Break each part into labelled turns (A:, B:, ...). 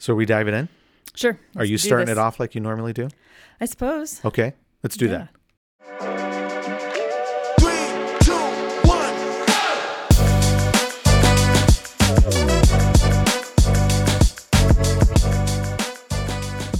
A: So are we diving in?
B: Sure.
A: Are you starting it off like you normally do?
B: I suppose.
A: Okay, let's do
B: Yeah.
A: that.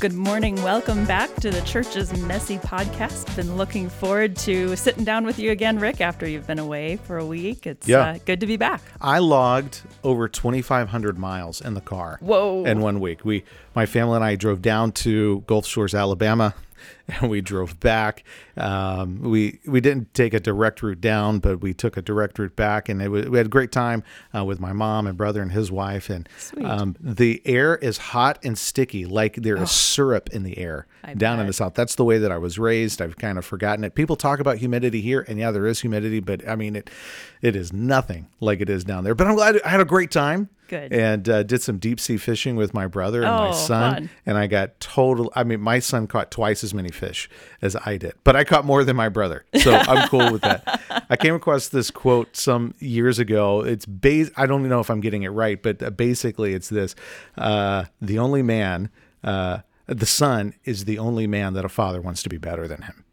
B: Good morning. Welcome back to the Church's Messy podcast. Been looking forward to sitting down with you again, Rick, after you've been away for a week. It's
A: Yeah.
B: uh, good to be back.
A: I logged over 2,500 miles in the car.
B: Whoa.
A: In one week, we, my family and I, drove down to Gulf Shores, Alabama, and we drove back. Um, we we didn't take a direct route down, but we took a direct route back, and it was, we had a great time uh, with my mom and brother and his wife. And um, the air is hot and sticky, like there is syrup in the air
B: I
A: down in the south. That's the way that I was raised. I've kind of forgotten it. People talk about humidity here, and yeah, there is humidity, but I mean it. It is nothing like it is down there. But I'm glad I had a great time.
B: Good.
A: And uh, did some deep sea fishing with my brother and my
B: Oh,
A: son,
B: fun.
A: and I got total. I mean, my son caught twice as many fish as I did, but I caught more than my brother, so I'm cool with that. I came across this quote some years ago. It's base. I don't know if I'm getting it right, but uh, basically, it's this: uh, the only man, uh, the son, is the only man that a father wants to be better than him.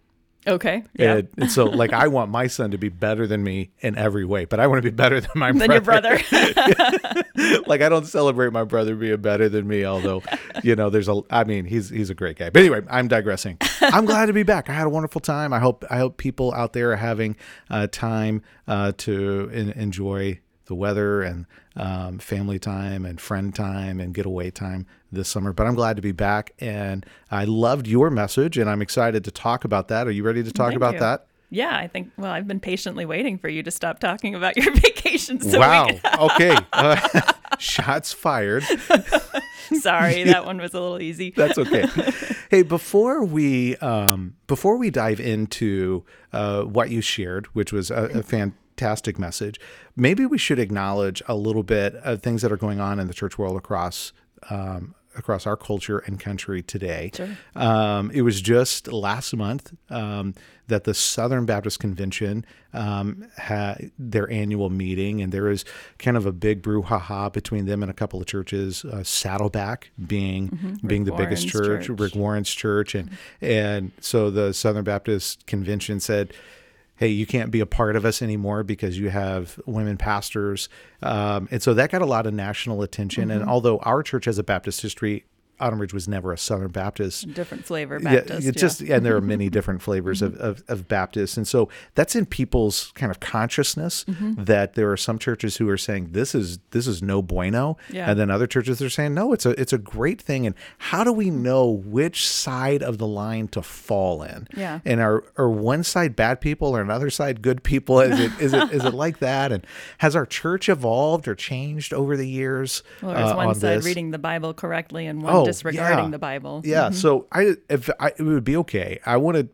B: Okay. Yeah.
A: And, and so, like, I want my son to be better than me in every way, but I want to be better than my
B: Then your brother.
A: like I don't celebrate my brother being better than me, although you know there's a. I mean, he's he's a great guy. But anyway, I'm digressing. I'm glad to be back. I had a wonderful time. I hope I hope people out there are having uh, time uh, to en- enjoy the weather and um, family time and friend time and getaway time this summer. But I'm glad to be back, and I loved your message, and I'm excited to talk about that. Are you ready to talk
B: Thank
A: about
B: you.
A: that?
B: yeah, I think, well, I've been patiently waiting for you to stop talking about your vacation. So
A: wow.
B: can-
A: okay. Uh, shots fired.
B: sorry, that one was a little easy.
A: That's okay. hey, before we um, before we dive into uh, what you shared, which was a, a fantastic message, maybe we should acknowledge a little bit of things that are going on in the church world across. Um, across our culture and country today.
B: Sure.
A: Um, it was just last month um, that the Southern Baptist Convention um, had their annual meeting, and there is kind of a big brouhaha between them and a couple of churches. Uh, Saddleback being being the biggest
B: Mm-hmm.
A: Church,
B: church.
A: Rick Warren's church, and and so the Southern Baptist Convention said. Hey, you can't be a part of us anymore because you have women pastors, um, and so that got a lot of national attention.
B: Mm-hmm.
A: And although our church has a Baptist history, Autumn Ridge was never a Southern Baptist
B: Different flavor Baptist.
A: yeah,
B: Yeah,
A: just and there are many different flavors of, of, of Baptists, and so that's in people's kind of consciousness that there are some churches who are saying this is this is no bueno,
B: Yeah.
A: and then other churches are saying no, it's a it's a great thing. And how do we know which side of the line to fall in?
B: Yeah.
A: and are are one side bad people or another side good people? Is it is it is it like that? And has our church evolved or changed over the years?
B: Well, there's
A: uh,
B: one
A: on
B: side
A: this?
B: reading the Bible correctly and one
A: Oh,
B: disregarding
A: yeah.
B: the Bible.
A: Yeah, so I if I, it would be okay. I want to.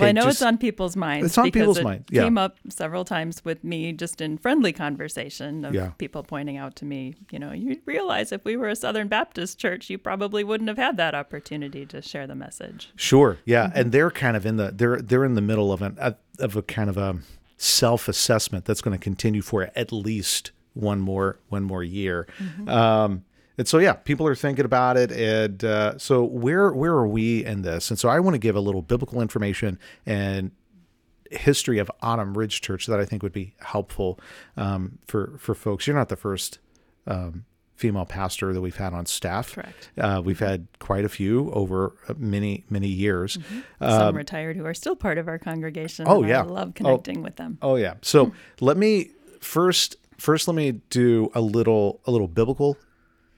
B: Well, I know it's on people's minds.
A: It's on
B: because
A: people's
B: it
A: mind, yeah.
B: Came up several times with me just in friendly conversation of
A: Yeah.
B: people pointing out to me, you know, you realize if we were a Southern Baptist church, you probably wouldn't have had that opportunity to share the message.
A: Sure. Yeah,
B: Mm-hmm.
A: and they're kind of in the they're they're in the middle of an of a kind of a self assessment that's going to continue for at least one more one more year.
B: Mm-hmm.
A: Um, and so yeah, people are thinking about it, and uh, so where where are we in this? And so I want to give a little biblical information and history of Autumn Ridge Church that I think would be helpful um, for for folks. You're not the first um, female pastor that we've had on staff.
B: Correct.
A: Uh, we've had quite a few over uh, many many years.
B: Some retired who are still part of our congregation.
A: Um, oh,
B: and
A: yeah.
B: I love connecting with them.
A: Oh yeah. So let me first first let me do a little a little biblical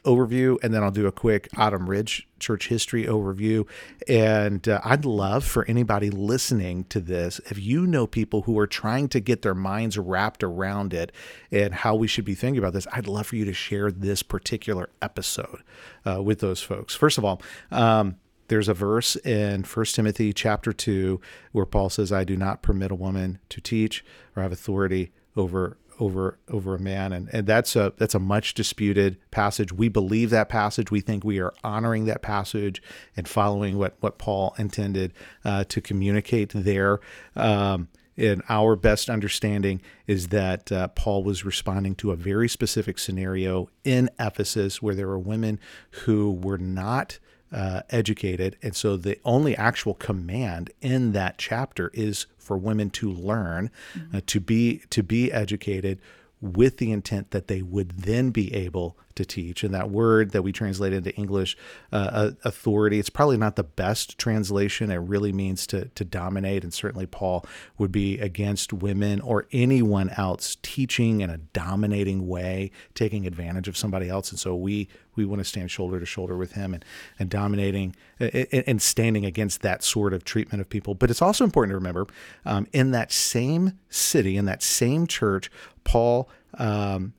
A: overview, and then I'll do a quick Autumn Ridge church history overview. And uh, I'd love for anybody listening to this, if you know people who are trying to get their minds wrapped around it and how we should be thinking about this, I'd love for you to share this particular episode uh, with those folks. First of all. Um, there's a verse in 1 Timothy chapter 2 where Paul says, I do not permit a woman to teach or have authority over over over a man. And, and that's a that's a much disputed passage. We believe that passage. We think we are honoring that passage and following what what paul intended uh, to communicate there. Um, in our best understanding is that uh, Paul was responding to a very specific scenario in Ephesus where there were women who were not uh, educated. And so the only actual command in that chapter is for women to learn, uh, to be to be educated with the intent that they would then be able to teach. And that word that we translate into English, uh, authority, it's probably not the best translation. It really means to, to dominate. And certainly Paul would be against women or anyone else teaching in a dominating way, taking advantage of somebody else. And so we, we want to stand shoulder to shoulder with him and, and dominating and standing against that sort of treatment of people. But it's also important to remember um, in that same city, in that same church, Paul um,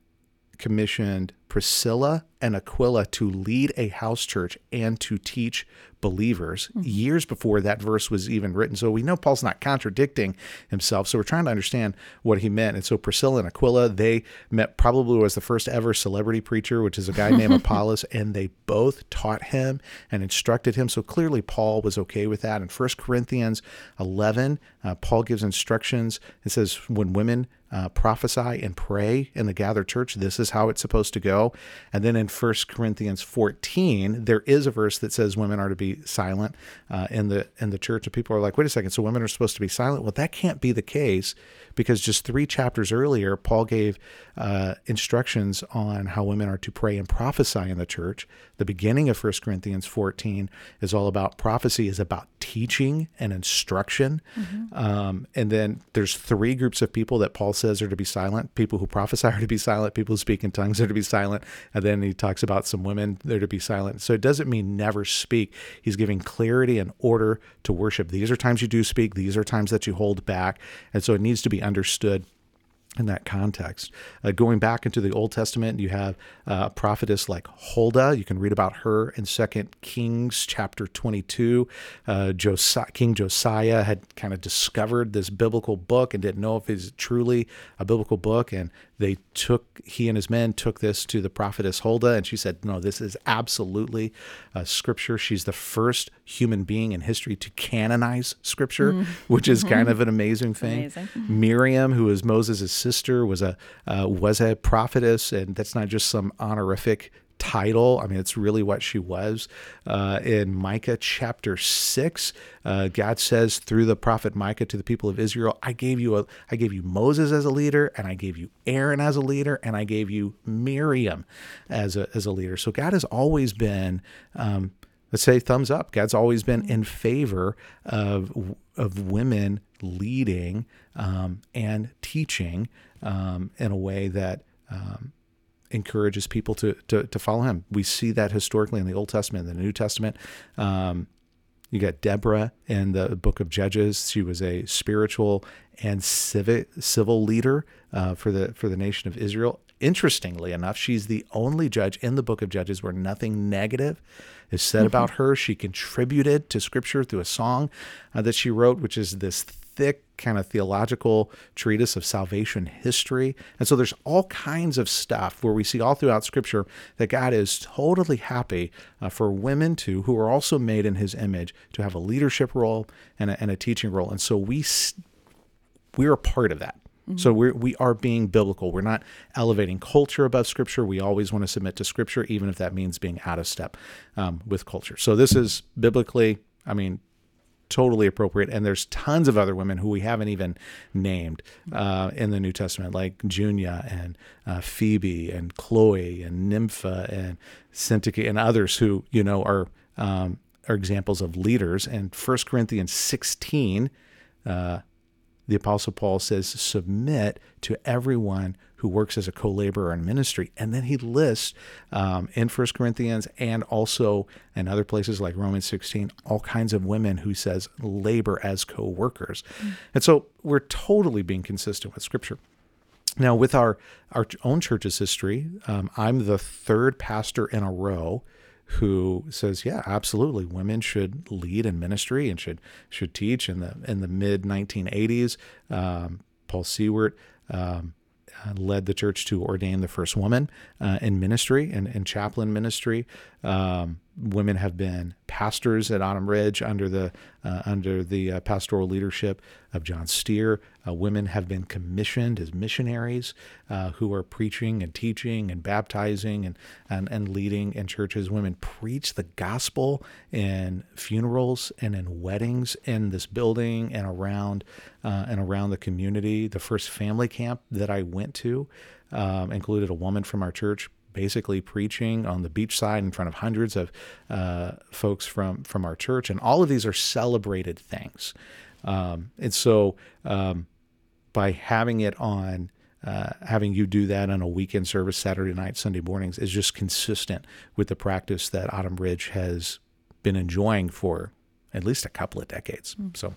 A: commissioned Priscilla and Aquila to lead a house church and to teach believers mm-hmm. years before that verse was even written. So we know Paul's not contradicting himself. So we're trying to understand what he meant. And so Priscilla and Aquila, they met probably was the first ever celebrity preacher, which is a guy named Apollos, and they both taught him and instructed him. So clearly Paul was okay with that. In 1 Corinthians 11, uh, Paul gives instructions. It says, when women uh, prophesy and pray in the gathered church. This is how it's supposed to go. And then in 1 Corinthians 14, there is a verse that says women are to be silent uh, in the in the church. And people are like, wait a second, so women are supposed to be silent? Well, that can't be the case because just three chapters earlier, Paul gave uh, instructions on how women are to pray and prophesy in the church. The beginning of 1 Corinthians 14 is all about prophecy, is about teaching and instruction. Mm-hmm. Um, and then there's three groups of people that Paul says are to be silent. People who prophesy are to be silent. People who speak in tongues are to be silent. And then he talks about some women they're to be silent. So it doesn't mean never speak. He's giving clarity and order to worship. These are times you do speak. These are times that you hold back. And so it needs to be understood in that context. Uh, going back into the Old Testament, you have uh, a prophetess like Huldah. You can read about her in Second Kings chapter 22. Uh, Josiah, King Josiah had kind of discovered this biblical book and didn't know if it's truly a biblical book. And they took, he and his men took this to the prophetess Huldah, and she said, No, this is absolutely scripture. She's the first human being in history to canonize scripture, mm. which is kind of an amazing thing. Amazing. Miriam, who is Moses' sister, was a uh, was a prophetess, and that's not just some honorific title. I mean, it's really what she was. Uh, in Micah chapter six, uh, God says through the prophet Micah to the people of Israel, "I gave you a, I gave you Moses as a leader, and I gave you Aaron as a leader, and I gave you Miriam as a as a leader." So God has always been. Um, let's say thumbs up. God's always been in favor of of women leading um, and teaching um, in a way that um, encourages people to, to, to follow him. We see that historically in the Old Testament and the New Testament. Um, you got Deborah in the book of Judges. She was a spiritual and civic civil leader uh, for the for the nation of Israel. Interestingly enough, she's the only judge in the book of Judges where nothing negative is said mm-hmm. about her. She contributed to scripture through a song uh, that she wrote, which is this thick kind of theological treatise of salvation history. And so there's all kinds of stuff where we see all throughout scripture that God is totally happy uh, for women to, who are also made in his image, to have a leadership role and a, and a teaching role. And so we, we're a part of that. Mm-hmm. So we're, we are being biblical. We're not elevating culture above Scripture. We always want to submit to Scripture, even if that means being out of step um, with culture. So this is biblically, I mean, totally appropriate. And there's tons of other women who we haven't even named uh, in the New Testament, like Junia and uh, Phoebe and Chloe and Nympha and Syntyche and others who you know are um, are examples of leaders. And 1 Corinthians 16. Uh, the Apostle Paul says, submit to everyone who works as a co laborer in ministry. And then he lists um, in First Corinthians and also in other places like Romans 16, all kinds of women who says labor as co workers. Mm-hmm. And so we're totally being consistent with Scripture. Now, with our, our own church's history, um, I'm the third pastor in a row who says, "Yeah, absolutely, women should lead in ministry and should should teach." In the in the mid 1980s, um, Paul Seward um, led the church to ordain the first woman uh, in ministry and in chaplain ministry. Um, women have been pastors at Autumn Ridge under the uh, under the uh, pastoral leadership of John Steer. Uh, women have been commissioned as missionaries uh, who are preaching and teaching and baptizing and, and and leading in churches. Women preach the gospel in funerals and in weddings in this building and around uh, and around the community. The first family camp that I went to um, included a woman from our church basically preaching on the beachside in front of hundreds of uh, folks from from our church, and all of these are celebrated things. Um, and so, um, by having it on, uh, having you do that on a weekend service, Saturday night, Sunday mornings, is just consistent with the practice that Autumn Ridge has been enjoying for at least a couple of decades. Mm-hmm. So,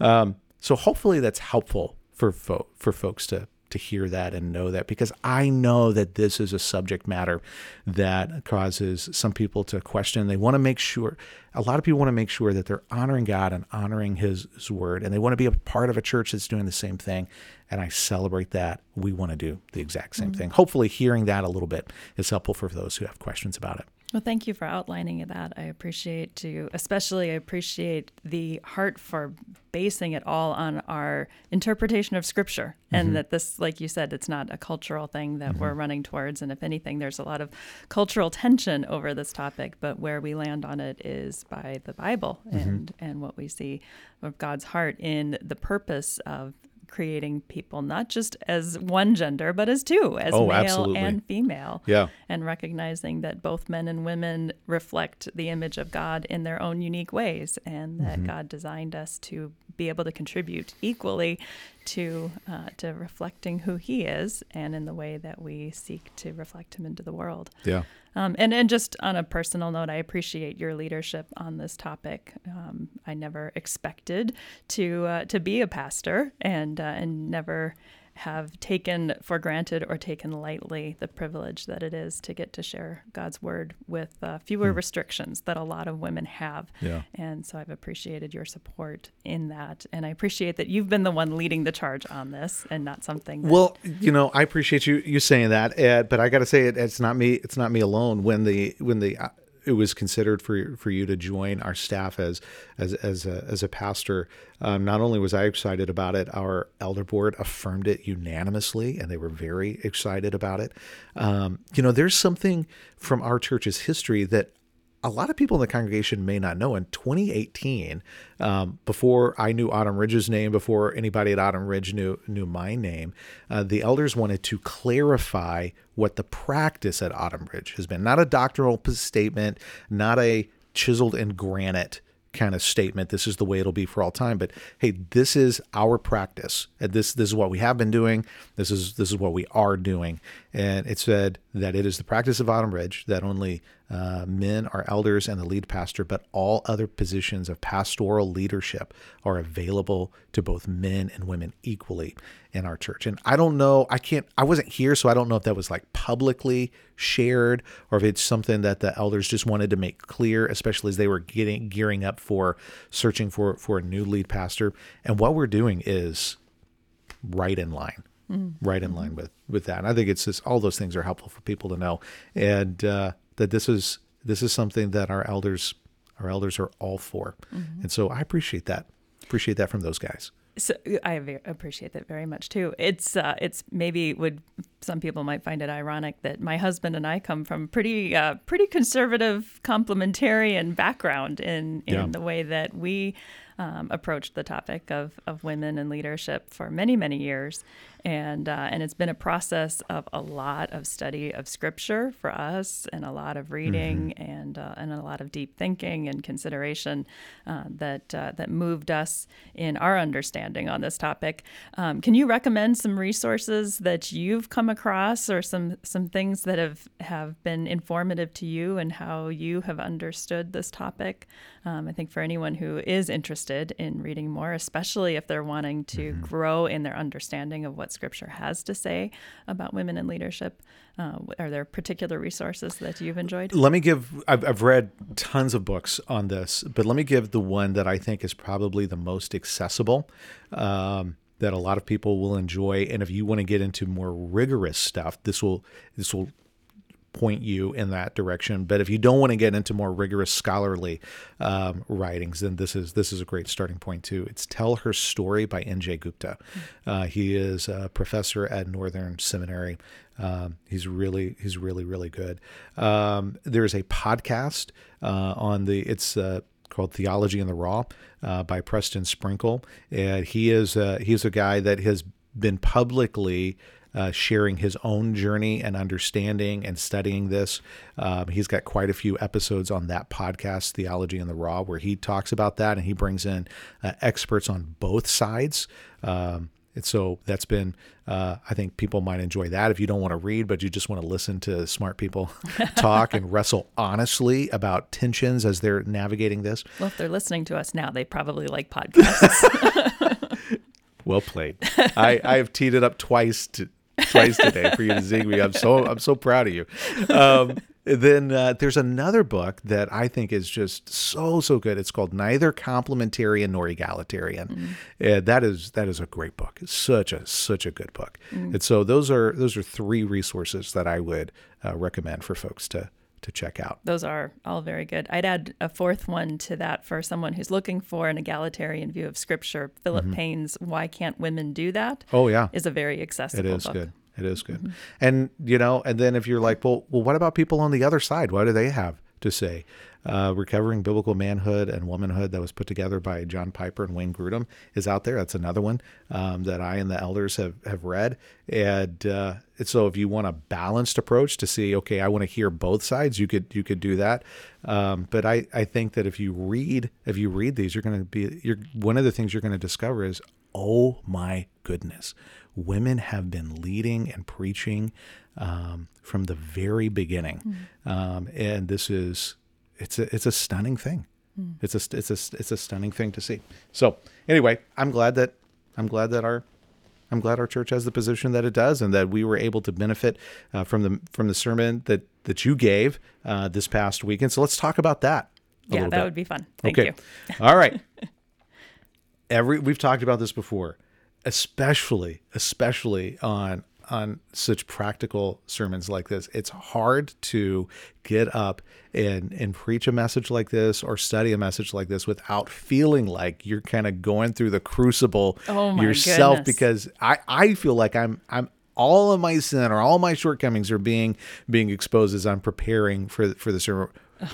A: um, so hopefully that's helpful for fo- for folks to to hear that and know that because I know that this is a subject matter that causes some people to question. They want to make sure, a lot of people want to make sure that they're honoring God and honoring His, His word, and they want to be a part of a church that's doing the same thing. And I celebrate that. We want to do the exact same mm-hmm. thing. Hopefully, hearing that a little bit is helpful for those who have questions about it.
B: Well, thank you for outlining that. I appreciate to, especially I appreciate the heart for basing it all on our interpretation of Scripture, mm-hmm. and that this, like you said, it's not a cultural thing that mm-hmm. we're running towards. And if anything, there's a lot of cultural tension over this topic, but where we land on it is by the Bible mm-hmm. and and what we see of God's heart in the purpose of creating people not just as one gender but as two as
A: oh,
B: male
A: absolutely.
B: and female
A: yeah
B: and recognizing that both men and women reflect the image of god in their own unique ways and that mm-hmm. god designed us to be able to contribute equally to uh, to reflecting who he is and in the way that we seek to reflect him into the world
A: yeah
B: um, and and just on a personal note, I appreciate your leadership on this topic. Um, I never expected to uh, to be a pastor, and uh, and never have taken for granted or taken lightly the privilege that it is to get to share God's word with uh, fewer hmm. restrictions that a lot of women have.
A: Yeah.
B: And so I've appreciated your support in that. And I appreciate that you've been the one leading the charge on this and not something. That...
A: Well, you know, I appreciate you you saying that, Ed, but I got to say it, it's not me. It's not me alone. When the when the uh, it was considered for for you to join our staff as as as a, as a pastor. Um, not only was I excited about it, our elder board affirmed it unanimously, and they were very excited about it. Um, you know, there's something from our church's history that a lot of people in the congregation may not know. In 2018, um, before I knew Autumn Ridge's name, before anybody at Autumn Ridge knew knew my name, uh, the elders wanted to clarify what the practice at Autumn Ridge has been. Not a doctrinal statement, not a chiseled in granite kind of statement. This is the way it'll be for all time. But hey, this is our practice. And this this is what we have been doing. This is this is what we are doing. And it said that it is the practice of Autumn Ridge that only uh, men are elders and the lead pastor, but all other positions of pastoral leadership are available to both men and women equally in our church. And I don't know, I can't, I wasn't here, so I don't know if that was like publicly shared or if it's something that the elders just wanted to make clear, especially as they were getting gearing up for searching for for a new lead pastor. And what we're doing is right in line. Mm. Right in line with with that, and I think it's just all those things are helpful for people to know, and uh, that this is this is something that our elders our elders are all for. Mm-hmm. And so I appreciate that. Appreciate that from those guys.
B: So I appreciate that very much too. It's uh, it's maybe would some people might find it ironic that my husband and I come from pretty uh, pretty conservative complementarian background in in yeah. the way that we um, approached the topic of, of women and leadership for many, many years. And, uh, and it's been a process of a lot of study of scripture for us and a lot of reading mm-hmm. and, uh, and a lot of deep thinking and consideration uh, that, uh, that moved us in our understanding on this topic. Um, can you recommend some resources that you've come across or some, some things that have, have been informative to you and how you have understood this topic? Um, I think for anyone who is interested in reading more, especially if they're wanting to mm-hmm. grow in their understanding of what Scripture has to say about women in leadership, uh, are there particular resources that you've enjoyed?
A: Let me give, I've, I've read tons of books on this, but let me give the one that I think is probably the most accessible. Um, that a lot of people will enjoy, and if you want to get into more rigorous stuff, this will this will point you in that direction. But if you don't want to get into more rigorous scholarly um, writings, then this is this is a great starting point too. It's "Tell Her Story" by Nijay Gupta. Uh, he is a professor at Northern Seminary. Um, he's really he's really really good. Um, there's a podcast uh, on the it's. Uh, called Theology in the Raw uh, by Preston Sprinkle, and he is uh, he's a guy that has been publicly uh, sharing his own journey and understanding and studying this. Um, he's got quite a few episodes on that podcast, Theology in the Raw, where he talks about that and he brings in uh, experts on both sides. Um, and so that's been, uh, I think people might enjoy that if you don't want to read, but you just want to listen to smart people talk and wrestle honestly about tensions as they're navigating this.
B: Well, if they're listening to us now, they probably like podcasts.
A: Well played. I, I have teed it up twice to, twice today for you to zing me. I'm so I'm so proud of you. Um, then uh, there's another book that I think is just so so good. It's called Neither Complementarian Nor Egalitarian. Uh, that is that is a great book. It's such a such a good book. And so those are those are three resources that I would uh, recommend for folks to to check out.
B: Those are all very good. I'd add a fourth one to that for someone who's looking for an egalitarian view of Scripture. Philip mm-hmm. Payne's "Why Can't Women Do That?"
A: Oh yeah.
B: is a very accessible
A: It is
B: book.
A: good. It is good. Mm-hmm. And you know, and then if you're like, well, well, what about people on the other side? What do they have to say? Uh, Recovering Biblical Manhood and Womanhood that was put together by John Piper and Wayne Grudem is out there. That's another one um, that I and the elders have have read. And uh, so, if you want a balanced approach to see, okay, I want to hear both sides, you could you could do that. Um, but I I think that if you read if you read these, you're going to be you're one of the things you're going to discover is, oh my goodness, women have been leading and preaching um, from the very beginning, um, and this is it's a it's a stunning thing. It's a it's a it's a stunning thing to see. So anyway, I'm glad that I'm glad that our I'm glad our church has the position that it does, and that we were able to benefit uh, from the from the sermon that that you gave uh, this past weekend. So let's talk about that. a
B: Yeah, that
A: bit.
B: would be fun. Thank
A: okay.
B: you.
A: All right. Every we've talked about this before, especially especially on on such practical sermons like this. It's hard to get up and and preach a message like this or study a message like this without feeling like you're kind of going through the crucible
B: Oh
A: yourself
B: goodness.
A: because I I feel like I'm I'm all of my sin or all my shortcomings are being being exposed as I'm preparing for for the sermon.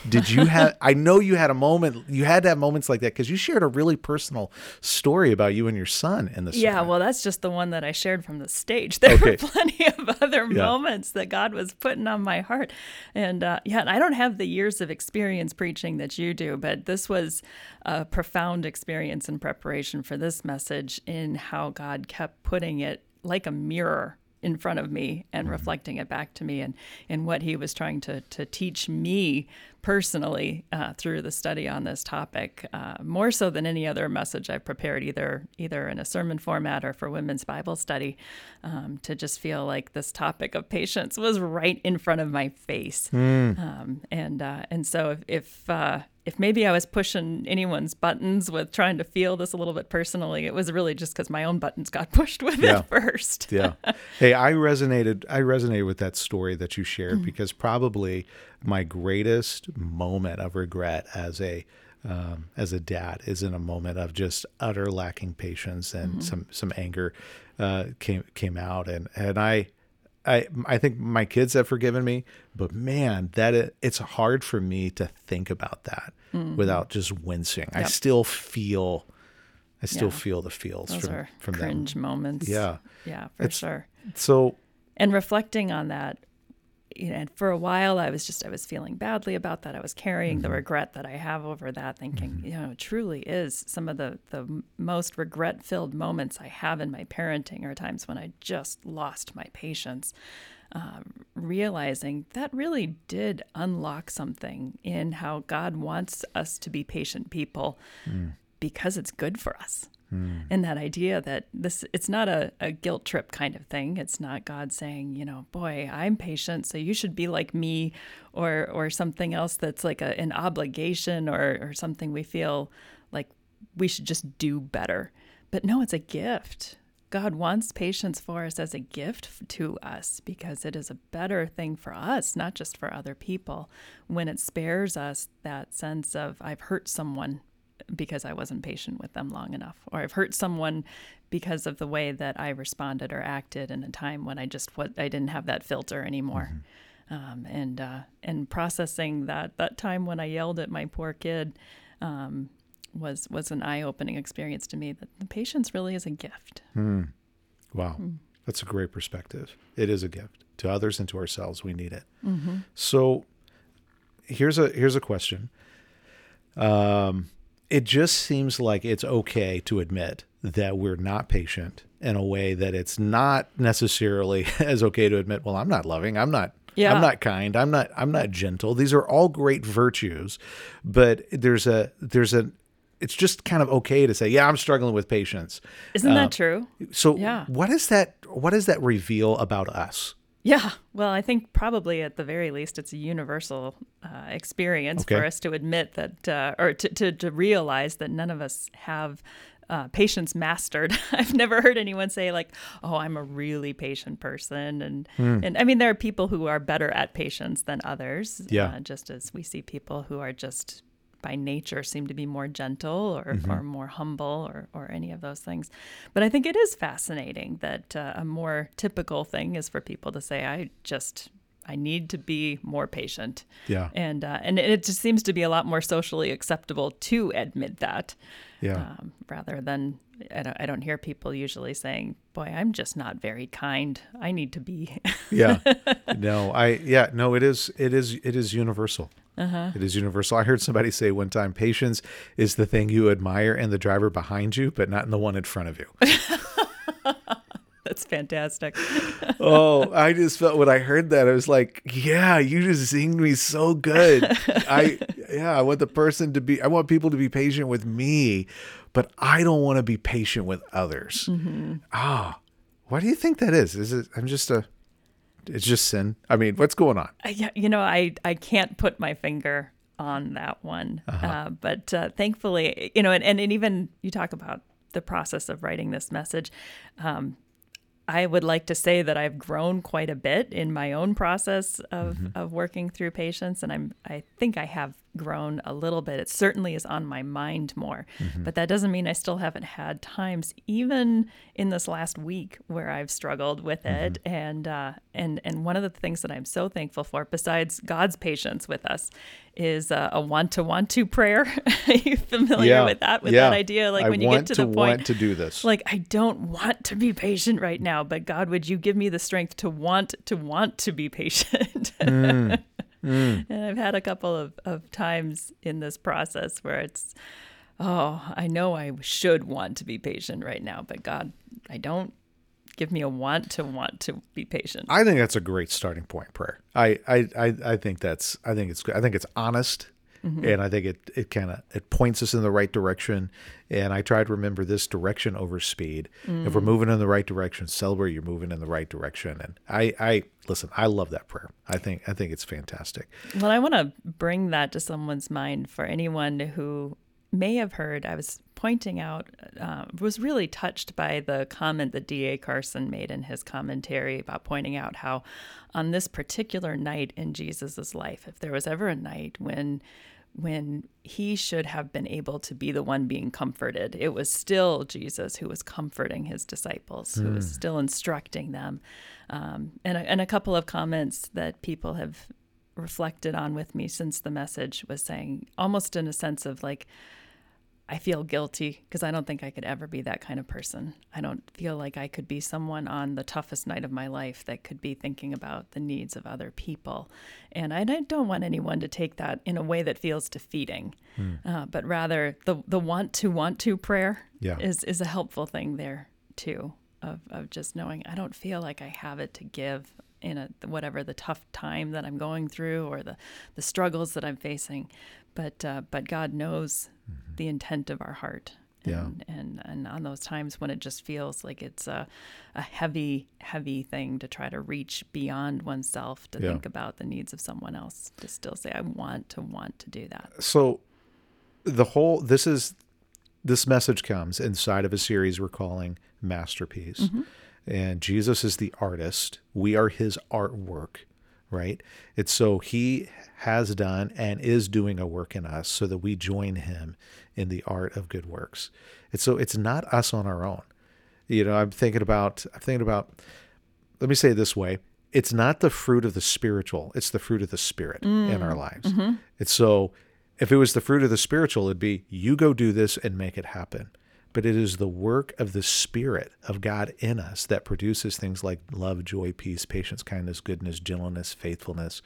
A: Did you have? I know you had a moment. You had to have moments like that because you shared a really personal story about you and your son in the
B: Yeah,
A: sermon.
B: well, that's just the one that I shared from the stage. There
A: Okay.
B: were plenty of other
A: Yeah.
B: moments that God was putting on my heart. And uh, yeah, and I don't have the years of experience preaching that you do, but this was a profound experience in preparation for this message in how God kept putting it like a mirror in front of me and reflecting it back to me and, and what he was trying to, to teach me personally uh, through the study on this topic, uh, more so than any other message I've prepared, either either in a sermon format or for women's Bible study, um, to just feel like this topic of patience was right in front of my face. Um, and uh, and so if if, uh, if maybe I was pushing anyone's buttons with trying to feel this a little bit personally, it was really just because my own buttons got pushed with
A: Yeah.
B: it first.
A: yeah. Hey, I resonated. I resonated with that story that you shared
B: Mm.
A: because probably my greatest moment of regret as a um, as a dad is in a moment of just utter lacking patience and
B: Mm-hmm.
A: some some anger uh, came came out and and I. I, I think my kids have forgiven me, but man, that it, it's hard for me to think about that without just wincing. I
B: Mm-hmm.
A: Still feel, I still
B: Yeah.
A: feel the feels
B: Those
A: from from them.
B: cringe moments.
A: Yeah.
B: Yeah, for
A: It's-
B: sure.
A: So
B: and reflecting on that you know, and for a while i was just i was feeling badly about that. I was carrying the mm-hmm. regret that i have over that thinking mm-hmm. you know it truly is some of the the most regret filled moments i have in my parenting are times when i just lost my patience um, realizing that really did unlock something in how god wants us to be patient people mm. because it's good for us Mm. and that idea that this it's not a, a guilt trip kind of thing. It's not god saying you know boy i'm patient so you should be like me or or something else that's like a, an obligation or or something we feel like we should just do better. But no it's a gift. God wants patience for us as a gift to us because it is a better thing for us, not just for other people, when it spares us that sense of, I've hurt someone because I wasn't patient with them long enough, or I've hurt someone because of the way that I responded or acted in a time when I just what I didn't have that filter anymore. Um, and uh, and processing that that time when I yelled at my poor kid um, was was an eye opening experience to me. That the patience really is a gift.
A: Wow. That's a great perspective. It is a gift to others and to ourselves. We need it.
B: Mm-hmm.
A: So here's a here's a question. Um, it just seems like it's okay to admit that we're not patient in a way that it's not necessarily as okay to admit, well, I'm not loving, I'm not
B: Yeah.
A: I'm not kind, I'm not I'm not gentle. These are all great virtues, but there's a there's a it's just kind of okay to say, yeah, I'm struggling with patience.
B: Isn't that um, true?
A: So
B: Yeah.
A: what is that what does that reveal about us?
B: Yeah. Well, I think probably at the very least, it's a universal uh, experience
A: Okay.
B: for us to admit that, uh, or to, to, to realize that none of us have uh, patience mastered. I've never heard anyone say like, "Oh, I'm a really patient person," and
A: Hmm.
B: and I mean there are people who are better at patience than others.
A: Yeah.
B: Uh, just as we see people who are just by nature seem to be more gentle or,
A: Mm-hmm.
B: or more humble or, or any of those things. But I think it is fascinating that uh, a more typical thing is for people to say, I just, I need to be more patient.
A: Yeah.
B: And, uh, and it just seems to be a lot more socially acceptable to admit that
A: Yeah.
B: um, rather than, I don't, I don't hear people usually saying, boy, I'm just not very kind. I need to be.
A: yeah no i yeah no it is it is it is universal It is universal. I heard somebody say one time patience is the thing you admire in the driver behind you but not in the one in front of you.
B: That's fantastic.
A: oh i just felt when i heard that i was like yeah you just singed me so good. I yeah i want the person to be i want people to be patient with me but i don't want to be patient with others. Ah why do you think that is? Is it i'm just a it's just sin. I mean what's going on?
B: I- yeah, you know, I I can't put my finger on that one, uh but uh, thankfully, you know, and, and even you talk about the process of writing this message. Um, I would like to say that I've grown quite a bit in my own process of, of working through patience, and I'm I think I have grown a little bit. It certainly is on my mind more, but that doesn't mean I still haven't had times, even in this last week, where I've struggled with it. And uh, and and one of the things that I'm so thankful for, besides God's patience with us, is uh, a want to want to prayer. Are you familiar with that? With
A: yeah.
B: that idea, like
A: I
B: when you get to, the point
A: want to do this.
B: like I don't want to be patient right now, but God, would you give me the strength to want to want to be patient? Mm. And I've had a couple of, of times in this process where it's, oh, I know I should want to be patient right now, but God, I don't. Give me a want to want to be patient.
A: I think that's a great starting point. Prayer. I I I, I think that's I think it's good. I think it's honest,
B: Mm-hmm.
A: and I think it it kind of it points us in the right direction. And I try to remember this direction over speed. If we're
B: Mm.
A: moving in the right direction, celebrate you're moving in the right direction. And I I listen. I love that prayer. I think I think it's fantastic.
B: Well, I want to bring that to someone's mind for anyone who may have heard. I was pointing out, uh, was really touched by the comment that D.A. Carson made in his commentary about pointing out how on this particular night in Jesus' life, if there was ever a night when when he should have been able to be the one being comforted. It was still Jesus who was comforting his disciples, who was still instructing them. Um, and, a, and a couple of comments that people have reflected on with me since the message was saying, almost in a sense of like, I feel guilty because I don't think I could ever be that kind of person. I don't feel like I could be someone on the toughest night of my life that could be thinking about the needs of other people. And I don't want anyone to take that in a way that feels defeating, uh, but rather the, the want to want to prayer
A: Yeah.
B: is, is a helpful thing there too, of, of just knowing I don't feel like I have it to give in a whatever the tough time that I'm going through or the the struggles that I'm facing, but uh, but God knows the intent of our heart.
A: Yeah.
B: And, and and on those times when it just feels like it's a, a heavy, heavy thing to try to reach beyond oneself to
A: Yeah.
B: think about the needs of someone else, to still say, I want to want to do that.
A: so the whole this is this message comes inside of a series we're calling Masterpiece. And Jesus is the artist. We are his artwork, right? It's so he has done and is doing a work in us so that we join him in the art of good works. It's so it's not us on our own. You know, I'm thinking about I'm thinking about let me say it this way it's not the fruit of the spiritual it's the fruit of the spirit in our mm, lives mm-hmm. it's so if it was the fruit of the spiritual it'd be you go do this and make it happen but it is the work of the spirit of god in us that produces things like love joy peace patience kindness goodness gentleness faithfulness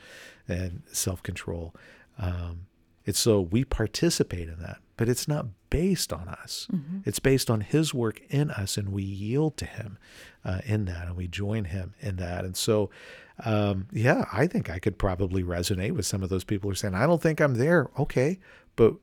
A: and self-control um, it's so we participate in that, but it's not based on us. It's based on His work in us, and we yield to Him uh, in that, and we join Him in that. And so, um, yeah, I think I could probably resonate with some of those people who are saying, "I don't think I'm there." Okay, but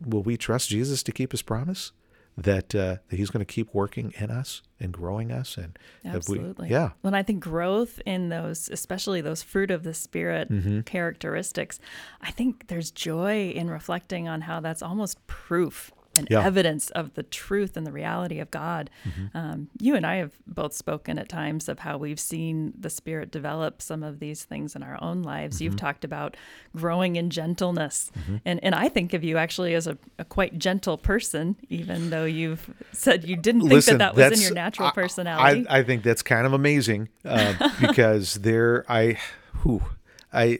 A: will we trust Jesus to keep His promise that uh, that He's going to keep working in us and growing us? And if we-
B: Absolutely.
A: yeah,
B: When I think growth in those, especially those fruit of the spirit
A: Mm-hmm.
B: characteristics, I think there's joy in reflecting on how that's almost proof and
A: Yeah.
B: evidence of the truth and the reality of God.
A: Mm-hmm.
B: Um, you and I have both spoken at times of how we've seen the Spirit develop some of these things in our own lives.
A: Mm-hmm.
B: You've talked about growing in gentleness, and and I think of you actually as a, a quite gentle person, even though you've said you didn't think that that was in your natural personality.
A: I, I think that's kind of amazing uh, because there, I, whew, I,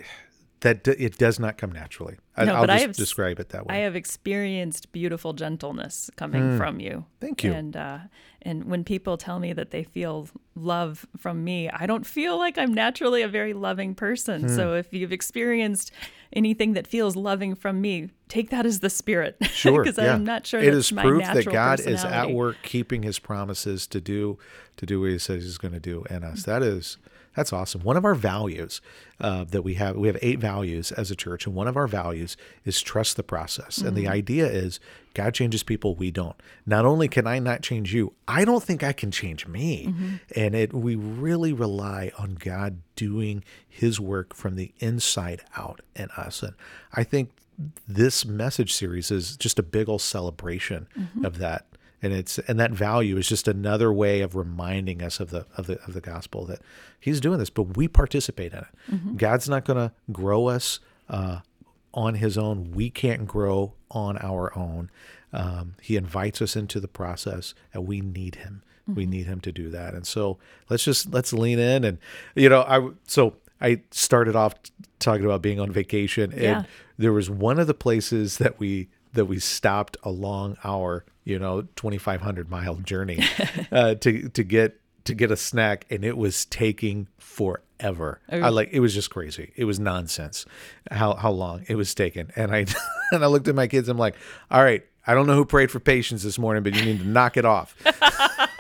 A: that d- it does not come naturally. I,
B: No,
A: I'll
B: but I have
A: describe it that way.
B: I have experienced beautiful gentleness coming from you.
A: Thank you.
B: And uh, and when people tell me that they feel love from me, I don't feel like I'm naturally a very loving person.
A: Hmm.
B: So if you've experienced anything that feels loving from me, take that as the spirit.
A: Sure,
B: because
A: yeah.
B: I'm not sure
A: it is
B: my
A: proof that God is at work keeping His promises to do to do what He says He's going to do in us. That is that's awesome. One of our values uh, that we have we have eight values as a church, and one of our values is trust the process. And
B: Mm-hmm.
A: the idea is God changes people, we don't. Not only can I not change you, I don't think I can change me.
B: Mm-hmm.
A: And it we really rely on God doing His work from the inside out in us. And I think this message series is just a big old celebration of that and it's and that value is just another way of reminding us of the of the of the gospel that he's doing this but we participate in it. God's not going to grow us uh, on his own. We can't grow on our own. Um, he invites us into the process and we need him. We need him to do that. And so let's just let's lean in and you know i so i started off talking about being on vacation and
B: Yeah.
A: there was one of the places that we that we stopped along our you know 2500 mile journey uh, to to get to get a snack and it was taking forever. I like it was just crazy. It was nonsense how how long it was taking. And i and i looked at my kids i'm like all right i don't know who prayed for patience this morning but you need to knock it off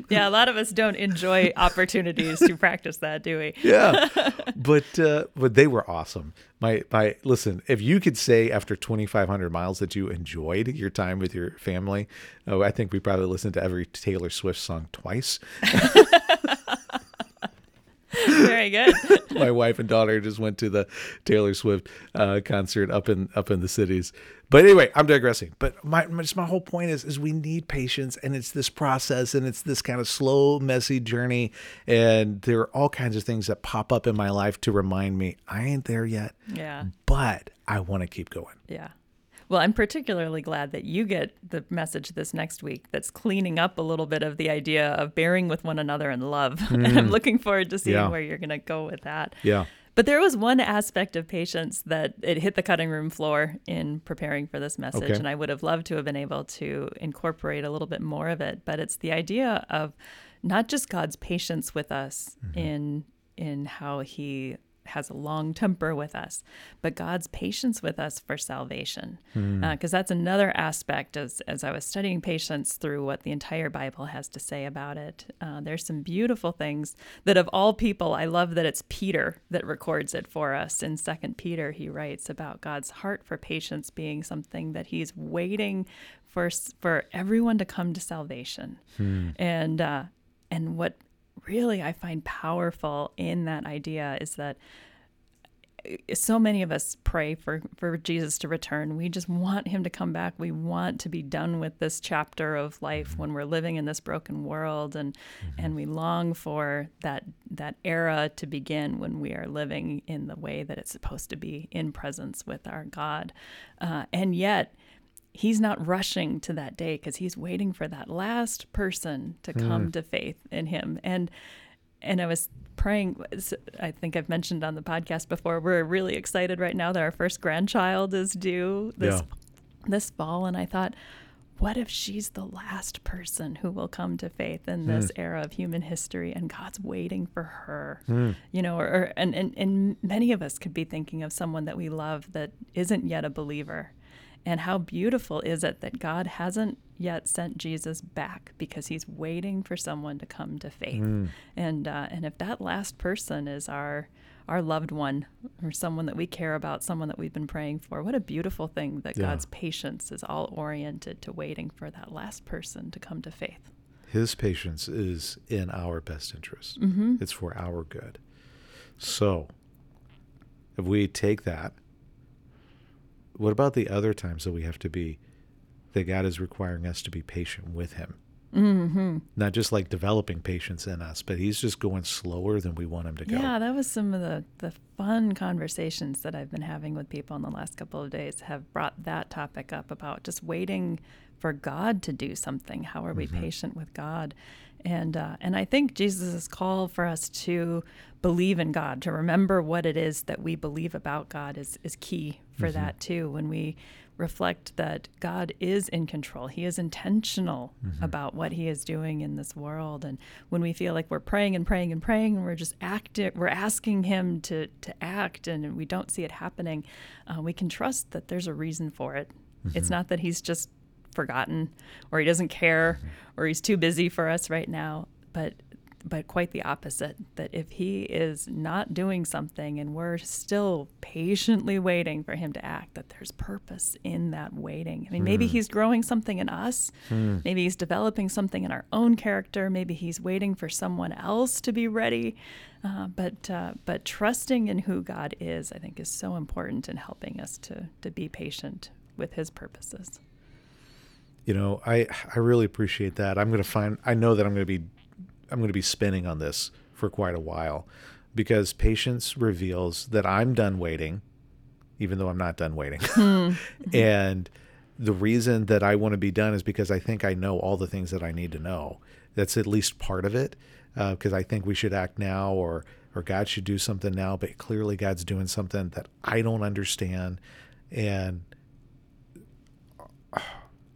B: yeah, a lot of us don't enjoy opportunities to practice that, do we?
A: yeah. But uh but they were awesome. My my listen if you could say after 2500 miles that you enjoyed your time with your family oh i think we probably listened to every taylor swift song twice
B: Very good.
A: my wife and daughter just went to the taylor swift uh concert up in up in the cities but anyway i'm digressing but my my- just my whole point is is we need patience and it's this process and it's this kind of slow messy journey and there are all kinds of things that pop up in my life to remind me i ain't there yet
B: Yeah.
A: but I want to keep going.
B: Yeah. Well, I'm particularly glad that you get the message this next week that's cleaning up a little bit of the idea of bearing with one another in love. and I'm looking forward to seeing
A: Mm. Yeah.
B: where you're going to go with that.
A: Yeah.
B: But there was one aspect of patience that it hit the cutting room floor in preparing for this message,
A: Okay.
B: and I would have loved to have been able to incorporate a little bit more of it. But it's the idea of not just God's patience with us in in how He has a long temper with us, but God's patience with us for salvation. Because that's another aspect as, as I was studying patience through what the entire Bible has to say about it. Uh, there's some beautiful things that, of all people, I love that it's Peter that records it for us. In Second Peter, he writes about God's heart for patience being something that he's waiting for, for everyone to come to salvation. And, uh, and what really I find powerful in that idea is that eh, so many of us pray for for Jesus to return. We just want him to come back. We want to be done with this chapter of life mm-hmm. when we're living in this broken world and mm-hmm. and we long for that that era to begin when we are living in the way that it's supposed to be in presence with our God. Uh, and yet he's not rushing to that day because he's waiting for that last person to hmm. come to faith in him. And and i was praying i think i've mentioned on the podcast before we're really excited right now that our first grandchild is due this this fall. And i thought what if she's the last person who will come to faith in this hmm. era of human history and god's waiting for her? Hmm. You know or, or and, and and many of us could be thinking of someone that we love that isn't yet a believer and how beautiful is it that God hasn't yet sent Jesus back because he's waiting for someone to come to faith. And uh, and if that last person is our our loved one or someone that we care about, someone that we've been praying for, what a beautiful thing that
A: Yeah.
B: God's patience is all oriented to waiting for that last person to come to faith.
A: His patience is in our best interest.
B: Mm-hmm.
A: It's for our good. So, if we take that, what about the other times that we have to be, that God is requiring us to be patient with Him? Mm-hmm. Not just like developing patience in us, but He's just going slower than we want Him to go.
B: Yeah, that was some of the, the fun conversations that I've been having with people in the last couple of days have brought that topic up about just waiting for God to do something. How are we patient with God? And uh, and I think Jesus' call for us to believe in God, to remember what it is that we believe about God is is key for mm-hmm. that too. When we reflect that God is in control. He is intentional mm-hmm. about what he is doing in this world. And when we feel like we're praying and praying and praying and we're just acting, we're asking him to, to act and we don't see it happening, uh, we can trust that there's a reason for it. It's mm-hmm. not that he's just forgotten or he doesn't care or he's too busy for us right now, but but quite the opposite that if he is not doing something and we're still patiently waiting for him to act that there's purpose in that waiting. I mean maybe he's growing something in us. Maybe he's developing something in our own character. Maybe he's waiting for someone else to be ready. Uh, but uh, but trusting in who god is i think is so important in helping us to to be patient with his purposes.
A: You know, I I really appreciate that. I'm going to find. I know that I'm going to be I'm going to be spinning on this for quite a while because patience reveals that I'm done waiting, even though I'm not done waiting. Hmm. and the reason that I want to be done is because I think I know all the things that I need to know. That's at least part of it, uh, because I think we should act now, or or God should do something now. But clearly, God's doing something that I don't understand, and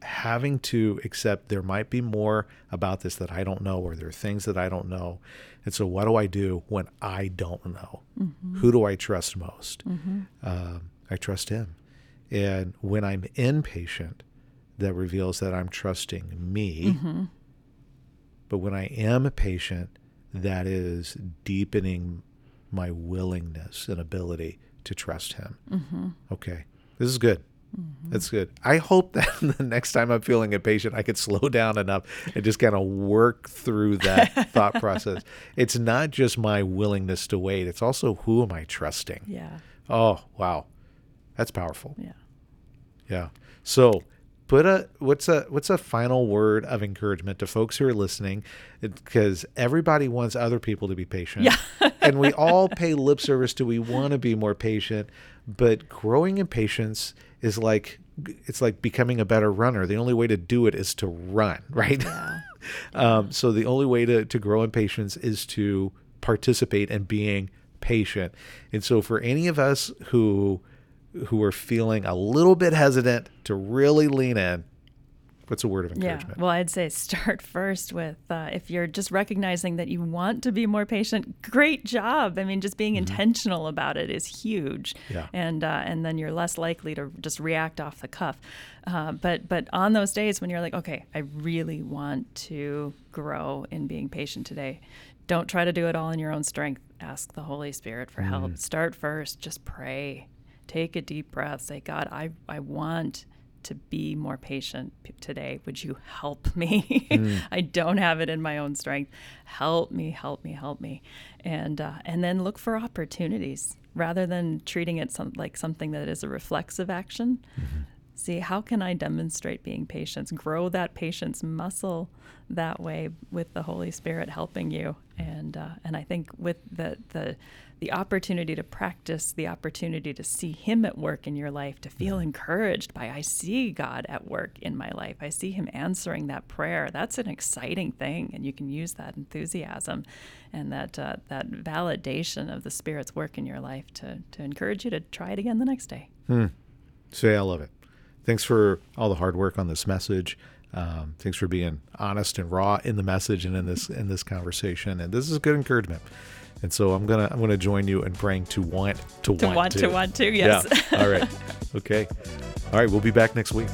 A: having to accept there might be more about this that I don't know, or there are things that I don't know. And so, what do I do when I don't know? Mm-hmm. Who do I trust most? Mm-hmm. Um, I trust Him. And when I'm impatient, that reveals that I'm trusting me. Mm-hmm. But when I am a patient, that is deepening my willingness and ability to trust Him. Okay, this is good. Mm-hmm. That's good. I hope that the next time I'm feeling impatient, I could slow down enough and just kind of work through that thought process. It's not just my willingness to wait, it's also who am I trusting?
B: yeah
A: Oh, wow. That's powerful.
B: yeah
A: Yeah. So, put a what's a what's a final word of encouragement to folks who are listening because everybody wants other people to be patient.
B: Yeah.
A: and we all pay lip service to we want to be more patient, but growing in patience is like it's like becoming a better runner. The only way to do it is to run, right?
B: yeah
A: Um, so the only way to, to grow in patience is to participate in being patient. And so for any of us who who are feeling a little bit hesitant to really lean in, what's a word of encouragement? Yeah.
B: Well, I'd say start first with uh, if you're just recognizing that you want to be more patient, great job. I mean, just being intentional about it is huge.
A: Yeah.
B: And uh, and then you're less likely to just react off the cuff. Uh, but but on those days when you're like, okay, I really want to grow in being patient today. Don't try to do it all in your own strength. Ask the Holy Spirit for help. Start first. Just pray. Take a deep breath. Say, God, I, I want to be more patient today. Would you help me? I don't have it in my own strength. Help me, help me, help me, and uh, and then look for opportunities rather than treating it some, like something that is a reflexive action. See, how can I demonstrate being patient? Grow that patience muscle that way with the Holy Spirit helping you. And uh, and I think with the the the opportunity to practice, the opportunity to see Him at work in your life, to feel encouraged by I see God at work in my life. I see Him answering that prayer. That's an exciting thing, and you can use that enthusiasm and that uh, that validation of the Spirit's work in your life to to encourage you to try it again the next day.
A: Svea, I love it. Thanks for all the hard work on this message. Um, thanks for being honest and raw in the message and in this in this conversation. And this is good encouragement. And so I'm gonna I'm gonna join you in praying to want to, want
B: To want to want to, yes.
A: Yeah. All right. Okay. All right. We'll be back next week.